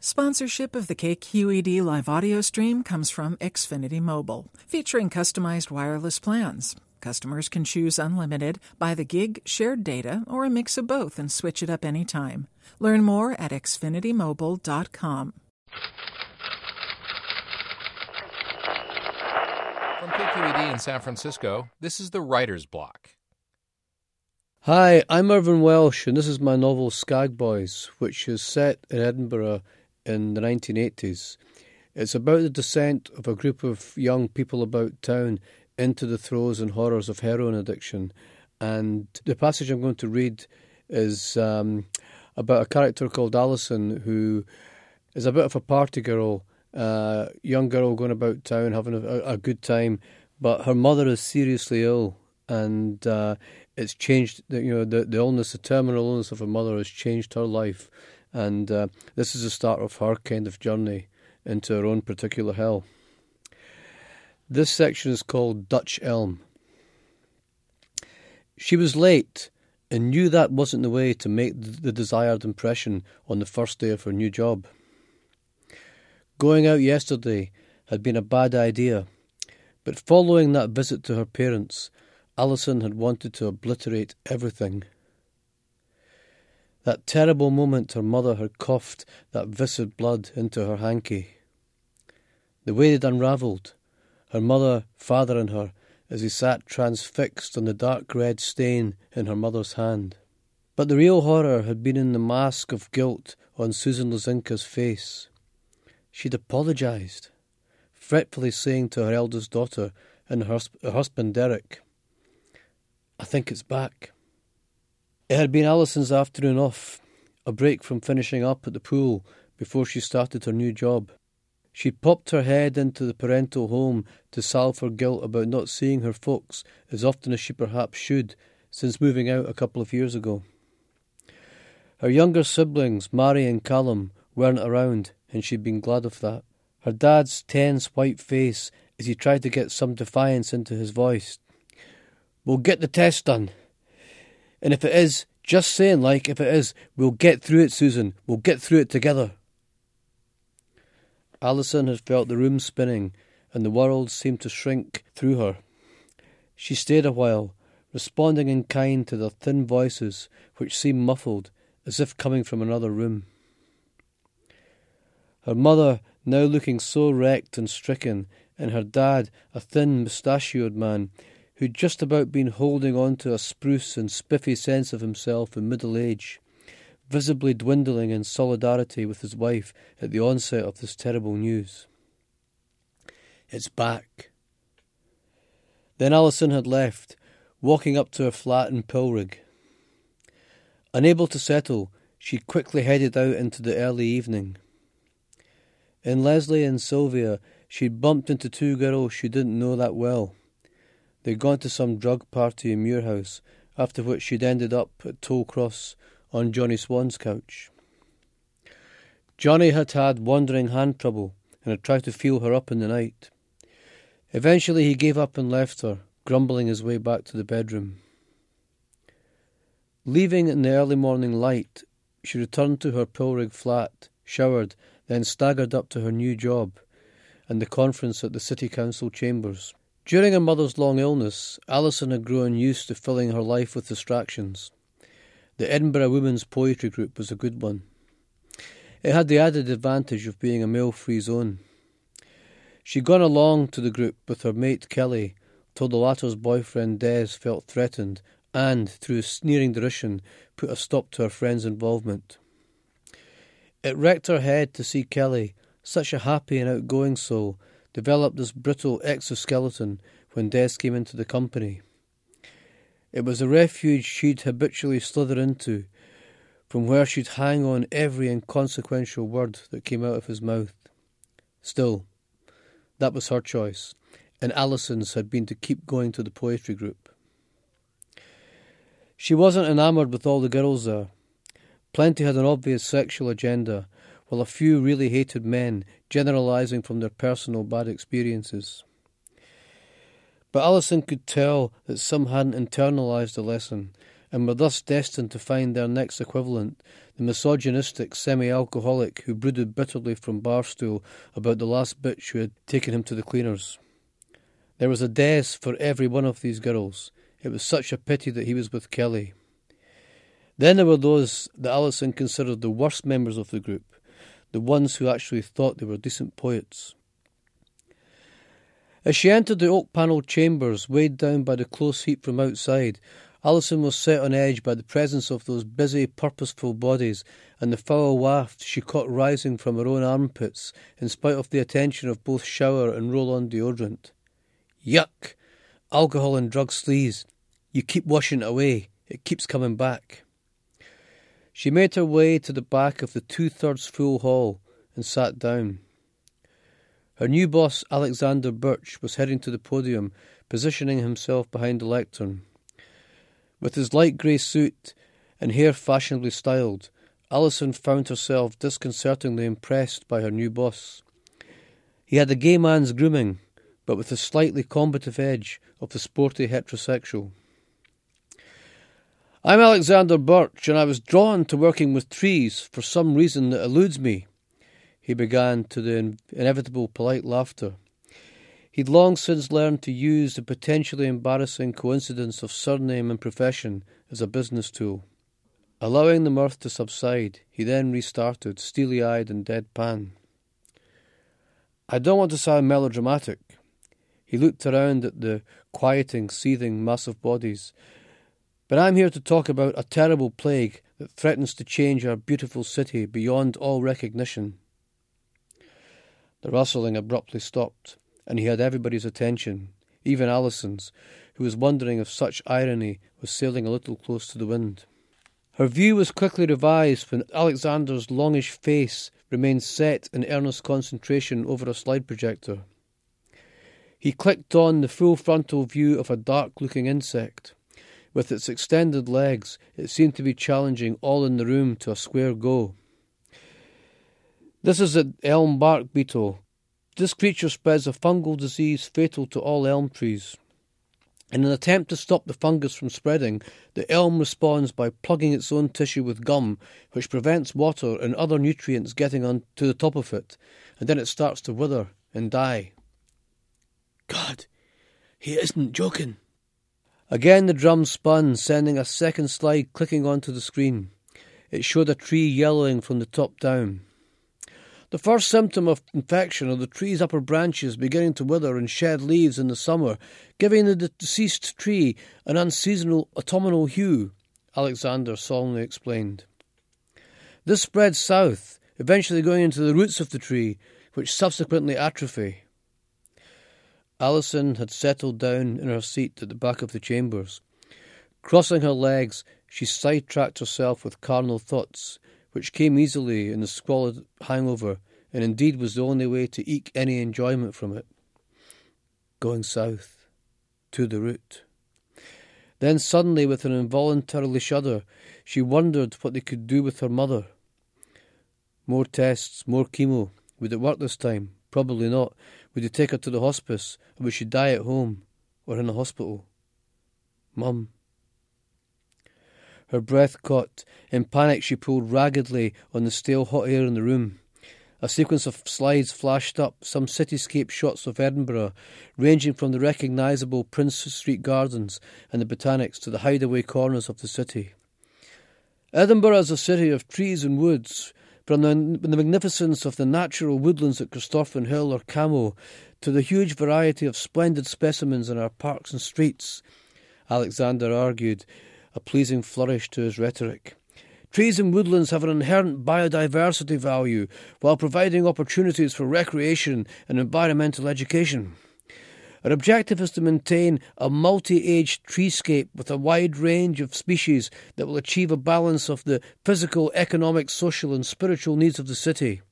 Sponsorship of the KQED live audio stream comes from Xfinity Mobile, featuring customized wireless plans. Customers can choose unlimited, by the gig, shared data, or a mix of both and switch it up anytime. Learn more at xfinitymobile.com. From KQED in San Francisco, this is the Writer's Block. Hi, I'm Irvine Welsh, and this is my novel Skagboys, which is set in Edinburgh in the 1980s. It's about the descent of a group of young people about town into the throes and horrors of heroin addiction. And the passage I'm going to read is um, about a character called Alison who is a bit of a party girl, uh, young girl going about town having a, a, good time, but her mother is seriously ill, and uh, it's changed. You know, the the illness, the terminal illness of her mother, has changed her life, and uh, this is the start of her kind of journey into her own particular hell. This section is called Dutch Elm. She was late and knew that wasn't the way to make the desired impression on the first day of her new job. Going out yesterday had been a bad idea, but following that visit to her parents, Alison had wanted to obliterate everything. That terrible moment her mother had coughed that viscid blood into her hanky. The way it unravelled, her mother, father, and her, as he sat transfixed on the dark red stain in her mother's hand. But the real horror had been in the mask of guilt on Susan Lozinska's face. She'd apologised, fretfully saying to her eldest daughter and her, her husband Derek, I think it's back. It had been Alison's afternoon off, a break from finishing up at the pool before she started her new job. She'd popped her head into the parental home to salve her guilt about not seeing her folks as often as she perhaps should since moving out a couple of years ago. Her younger siblings, Mary and Callum, weren't around, and she'd been glad of that. Her dad's tense white face as he tried to get some defiance into his voice. We'll get the test done. And if it is, just saying, like, if it is, we'll get through it, Susan. We'll get through it together. Alison had felt the room spinning, and the world seemed to shrink through her. She stayed a while, responding in kind to the thin voices which seemed muffled, as if coming from another room. Her mother, now looking so wrecked and stricken, and her dad, a thin, mustachioed man, who'd just about been holding on to a spruce and spiffy sense of himself in middle age, visibly dwindling in solidarity with his wife at the onset of this terrible news. It's back. Then Alison had left, walking up to her flat in Pilrig. Unable to settle, she quickly headed out into the early evening. In Leslie and Sylvia, she'd bumped into two girls she didn't know that well. They'd gone to some drug party in Muirhouse, after which she'd ended up at Tollcross on Johnny Swan's couch. Johnny had had wandering hand trouble and had tried to feel her up in the night. Eventually he gave up and left her, grumbling his way back to the bedroom. Leaving in the early morning light, she returned to her Pilrig flat, showered, then staggered up to her new job and the conference at the City Council chambers. During her mother's long illness, Alison had grown used to filling her life with distractions. The Edinburgh Women's Poetry Group was a good one. It had the added advantage of being a male free zone. She'd gone along to the group with her mate Kelly, till the latter's boyfriend Des felt threatened and, through sneering derision, put a stop to her friend's involvement. It wrecked her head to see Kelly, such a happy and outgoing soul, developed this brittle exoskeleton when Des came into the company. It was a refuge she'd habitually slither into, from where she'd hang on every inconsequential word that came out of his mouth. Still, that was her choice, and Alison's had been to keep going to the poetry group. She wasn't enamoured with all the girls there. Plenty had an obvious sexual agenda, while a few really hated men, generalizing from their personal bad experiences. But Alison could tell that some hadn't internalized the lesson and were thus destined to find their next equivalent, the misogynistic semi alcoholic who brooded bitterly from Barstool about the last bitch who had taken him to the cleaners. There was a Des for every one of these girls. It was such a pity that he was with Kelly. Then there were those that Alison considered the worst members of the group, the ones who actually thought they were decent poets. As she entered the oak panelled chambers, weighed down by the close heat from outside, Alison was set on edge by the presence of those busy, purposeful bodies and the foul waft she caught rising from her own armpits, in spite of the attention of both shower and roll on deodorant. Yuck! Alcohol and drug sleaze. You keep washing it away, it keeps coming back. She made her way to the back of the two thirds full hall and sat down. Her new boss, Alexander Birch, was heading to the podium, positioning himself behind the lectern. With his light grey suit and hair fashionably styled, Alison found herself disconcertingly impressed by her new boss. He had the gay man's grooming, but with the slightly combative edge of the sporty heterosexual. I'm Alexander Birch, and I was drawn to working with trees for some reason that eludes me. He began to the inevitable polite laughter. He'd long since learned to use the potentially embarrassing coincidence of surname and profession as a business tool. Allowing the mirth to subside, he then restarted, steely eyed and deadpan. I don't want to sound melodramatic. He looked around at the quieting, seething mass of bodies but I'm here to talk about a terrible plague that threatens to change our beautiful city beyond all recognition. The rustling abruptly stopped, and he had everybody's attention, even Alison's, who was wondering if such irony was sailing a little close to the wind. Her view was quickly revised when Alexander's longish face remained set in earnest concentration over a slide projector. He clicked on the full frontal view of a dark looking insect. With its extended legs, it seemed to be challenging all in the room to a square go. This is the elm bark beetle. This creature spreads a fungal disease fatal to all elm trees. In an attempt to stop the fungus from spreading, the elm responds by plugging its own tissue with gum, which prevents water and other nutrients getting on to the top of it, and then it starts to wither and die. God, he isn't joking. Again the drum spun, sending a second slide clicking onto the screen. It showed a tree yellowing from the top down. The first symptom of infection are the tree's upper branches beginning to wither and shed leaves in the summer, giving the deceased tree an unseasonal autumnal hue, Alexander solemnly explained. This spreads south, eventually going into the roots of the tree, which subsequently atrophy. Alison had settled down in her seat at the back of the chambers. Crossing her legs, she sidetracked herself with carnal thoughts, which came easily in the squalid hangover, and indeed was the only way to eke any enjoyment from it. Going south, to the root. Then suddenly, with an involuntarily shudder, she wondered what they could do with her mother. More tests, more chemo. Would it work this time? Probably not. Would you take her to the hospice, or would she die at home or in a hospital? Mum. Her breath caught. In panic, she pulled raggedly on the stale hot air in the room. A sequence of slides flashed up, some cityscape shots of Edinburgh, ranging from the recognisable Princes Street gardens and the botanics to the hideaway corners of the city. Edinburgh is a city of trees and woods, from the, the magnificence of the natural woodlands at Corstorphine Hill or Cammo to the huge variety of splendid specimens in our parks and streets, Alexander argued, a pleasing flourish to his rhetoric. Trees and woodlands have an inherent biodiversity value while providing opportunities for recreation and environmental education. Our objective is to maintain a multi aged treescape with a wide range of species that will achieve a balance of the physical, economic, social, and spiritual needs of the city.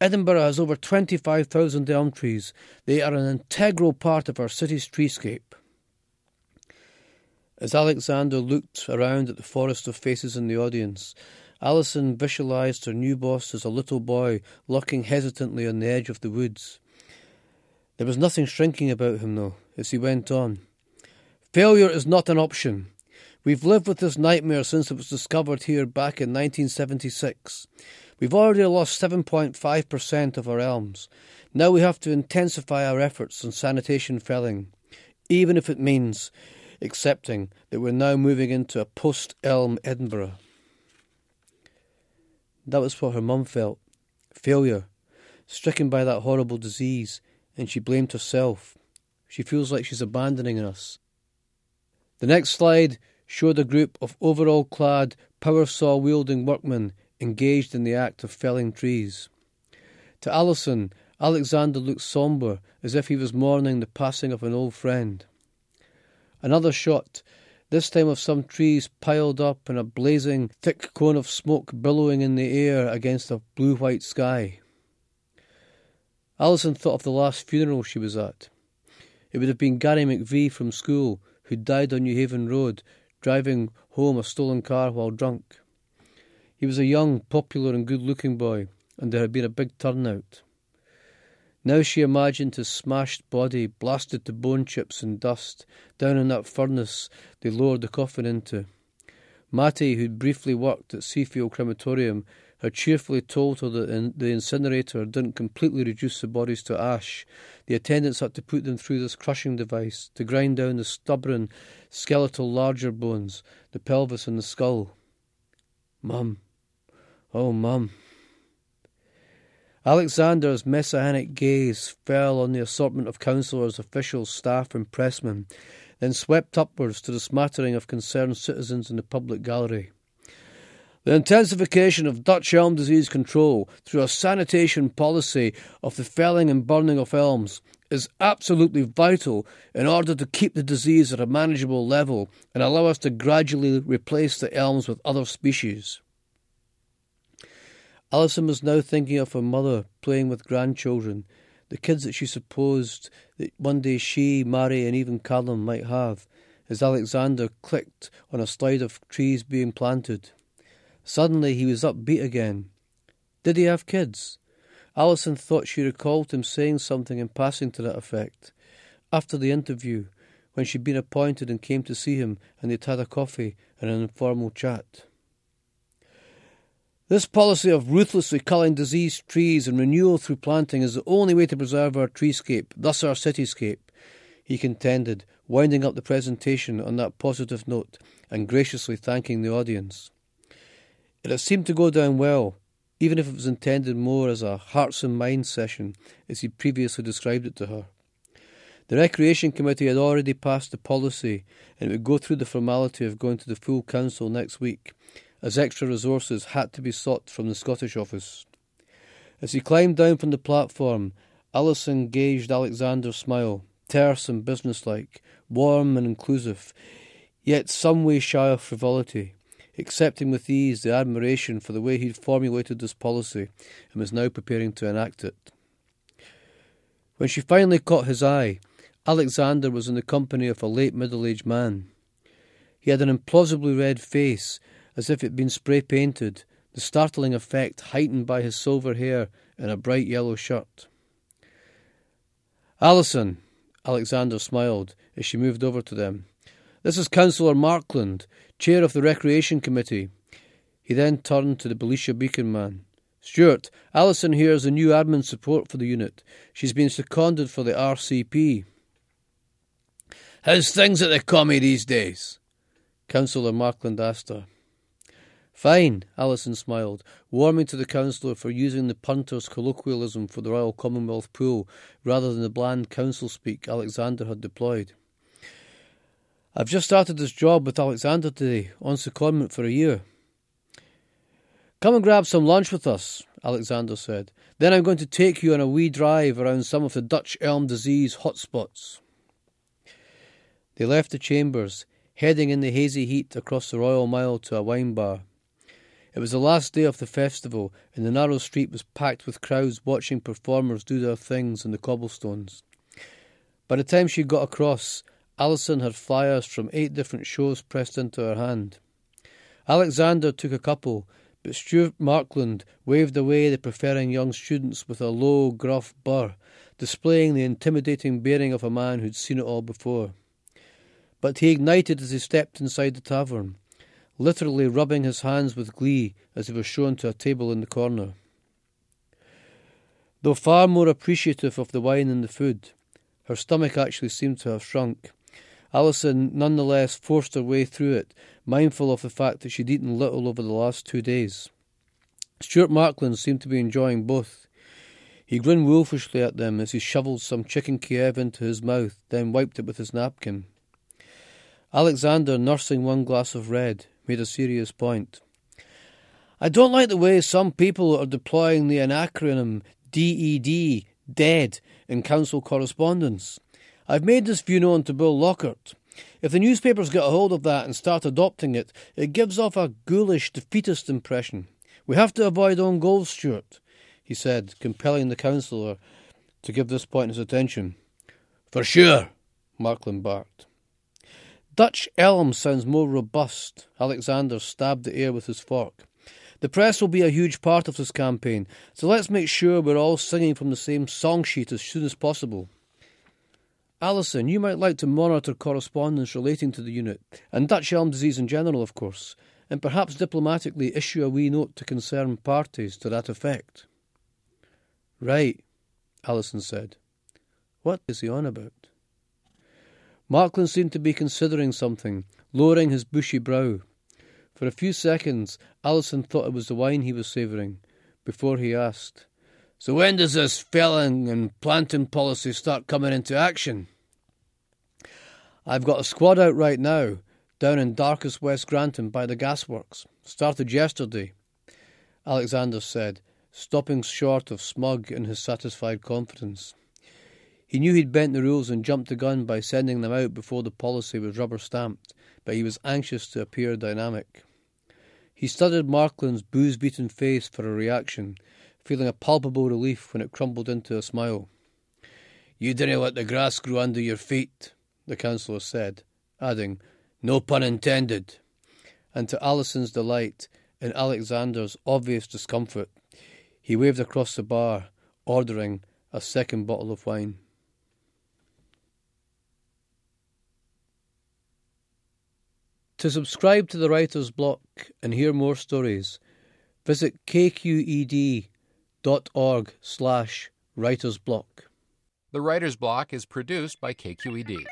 Edinburgh has over 25,000 elm trees. They are an integral part of our city's treescape. As Alexander looked around at the forest of faces in the audience, Alison visualized her new boss as a little boy lurking hesitantly on the edge of the woods. There was nothing shrinking about him, though, as he went on. Failure is not an option. We've lived with this nightmare since it was discovered here back in 1976. We've already lost 7.5% of our elms. Now we have to intensify our efforts on sanitation felling, even if it means accepting that we're now moving into a post elm Edinburgh. That was what her mum felt failure, stricken by that horrible disease, and she blamed herself. She feels like she's abandoning us. The next slide showed a group of overall clad, power saw wielding workmen engaged in the act of felling trees. To Alison, Alexander looked sombre, as if he was mourning the passing of an old friend. Another shot, this time of some trees piled up in a blazing, thick cone of smoke billowing in the air against a blue white sky. Alison thought of the last funeral she was at. It would have been Gary McVie from school, who died on Newhaven Road, driving home a stolen car while drunk. He was a young, popular, and good looking boy, and there had been a big turnout. Now she imagined his smashed body blasted to bone chips and dust down in that furnace they lowered the coffin into. Mattie, who'd briefly worked at Seafield Crematorium, had cheerfully told her that the incinerator didn't completely reduce the bodies to ash. The attendants had to put them through this crushing device to grind down the stubborn, skeletal larger bones, the pelvis and the skull. Mum. Oh, Mum. Alexander's messianic gaze fell on the assortment of councillors, officials, staff, and pressmen, then swept upwards to the smattering of concerned citizens in the public gallery. The intensification of Dutch elm disease control through a sanitation policy of the felling and burning of elms is absolutely vital in order to keep the disease at a manageable level and allow us to gradually replace the elms with other species. Alison was now thinking of her mother playing with grandchildren, the kids that she supposed that one day she, Mary, and even Callum might have, as Alexander clicked on a slide of trees being planted. Suddenly he was upbeat again. Did he have kids? Alison thought she recalled him saying something in passing to that effect. After the interview, when she'd been appointed and came to see him, and they'd had a coffee and an informal chat. This policy of ruthlessly culling diseased trees and renewal through planting is the only way to preserve our treescape, thus our cityscape, he contended, winding up the presentation on that positive note and graciously thanking the audience. It had seemed to go down well, even if it was intended more as a hearts and minds session, as he previously described it to her. The Recreation Committee had already passed the policy, and it would go through the formality of going to the full council next week, as extra resources had to be sought from the Scottish office. As he climbed down from the platform, Alison gauged Alexander's smile, terse and businesslike, warm and inclusive, yet some way shy of frivolity, accepting with ease the admiration for the way he'd formulated this policy and was now preparing to enact it. When she finally caught his eye, Alexander was in the company of a late middle aged man. He had an implausibly red face as if it had been spray painted, the startling effect heightened by his silver hair and a bright yellow shirt. Alison, Alexander smiled as she moved over to them. This is Councillor Markland, chair of the Recreation Committee. He then turned to the Belisha Beacon man. Stuart, Alison here is the new admin support for the unit. She's been seconded for the RCP. How's things at the commie these days? Councillor Markland asked her. Fine, Alison smiled, warming to the councillor for using the punter's colloquialism for the Royal Commonwealth Pool rather than the bland council speak Alexander had deployed. I've just started this job with Alexander today, on secondment for a year. Come and grab some lunch with us, Alexander said. Then I'm going to take you on a wee drive around some of the Dutch elm disease hotspots. They left the chambers, heading in the hazy heat across the Royal Mile to a wine bar. It was the last day of the festival, and the narrow street was packed with crowds watching performers do their things on the cobblestones. By the time she got across, Alison had flyers from eight different shows pressed into her hand. Alexander took a couple, but Stuart Markland waved away the preferring young students with a low, gruff burr, displaying the intimidating bearing of a man who'd seen it all before. but he ignited as he stepped inside the tavern, literally rubbing his hands with glee as he was shown to a table in the corner. Though far more appreciative of the wine and the food, her stomach actually seemed to have shrunk. Alison nonetheless forced her way through it, mindful of the fact that she'd eaten little over the last two days. Stuart Markland seemed to be enjoying both. He grinned wolfishly at them as he shovelled some chicken Kiev into his mouth, then wiped it with his napkin. Alexander, nursing one glass of red, made a serious point. I don't like the way some people are deploying the acronym DED, dead, in council correspondence. I've made this view known to Bill Lockhart. If the newspapers get a hold of that and start adopting it, it gives off a ghoulish, defeatist impression. We have to avoid own goals, Stuart, he said, compelling the councillor to give this point his attention. For sure, Markland barked. Dutch elm sounds more robust. Alexander stabbed the air with his fork. The press will be a huge part of this campaign, so let's make sure we're all singing from the same song sheet as soon as possible. Alison, you might like to monitor correspondence relating to the unit, and Dutch elm disease in general, of course, and perhaps diplomatically issue a wee note to concerned parties to that effect. Right, Alison said. What is he on about? Markland seemed to be considering something, lowering his bushy brow. For a few seconds, Alison thought it was the wine he was savouring, before he asked, So when does this felling and planting policy start coming into action? I've got a squad out right now, down in darkest West Granton by the gasworks. Started yesterday, Alexander said, stopping short of smug in his satisfied confidence. He knew he'd bent the rules and jumped the gun by sending them out before the policy was rubber stamped, but he was anxious to appear dynamic. He studied Markland's booze beaten face for a reaction, feeling a palpable relief when it crumbled into a smile. You didn't let the grass grow under your feet, the councillor said, adding, no pun intended. And to Alison's delight, in Alexander's obvious discomfort, he waved across the bar, ordering a second bottle of wine. To subscribe to the Writer's Block and hear more stories, visit kqed.org slash writersblock. The Writer's Block is produced by KQED.